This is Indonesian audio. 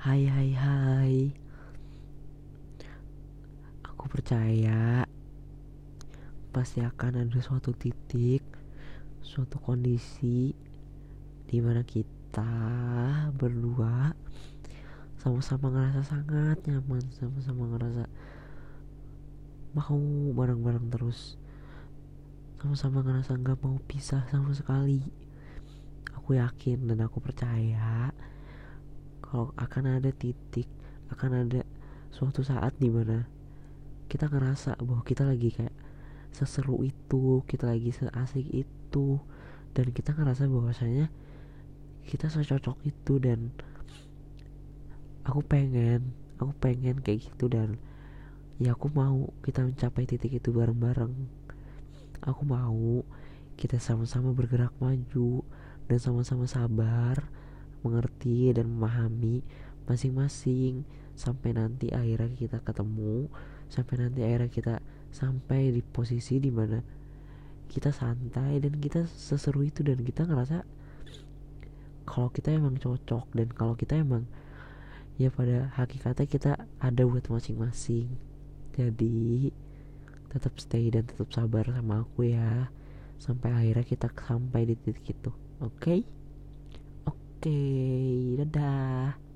Hai hai hai. Aku percaya Pasti akan ada suatu titik Suatu kondisi Di mana kita berdua Sama-sama ngerasa sangat nyaman Sama-sama ngerasa Mau bareng-bareng terus. Sama-sama ngerasa gak mau pisah sama sekali. Aku yakin dan aku percaya kalau akan ada titik akan ada suatu saat di mana kita ngerasa bahwa kita lagi kayak seseru itu kita lagi seasik itu dan kita ngerasa bahwasanya kita secocok itu dan aku pengen aku pengen kayak gitu dan ya aku mau kita mencapai titik itu bareng-bareng. Aku mau kita sama-sama bergerak maju dan sama-sama sabar mengerti dan memahami masing-masing sampai nanti akhirnya kita ketemu sampai nanti akhirnya kita sampai di posisi di mana kita santai dan kita seseru itu dan kita ngerasa kalau kita emang cocok dan kalau kita emang ya pada hakikatnya kita ada buat masing-masing jadi tetap stay dan tetap sabar sama aku ya sampai akhirnya kita sampai di titik itu oke okay? Oke, dadah.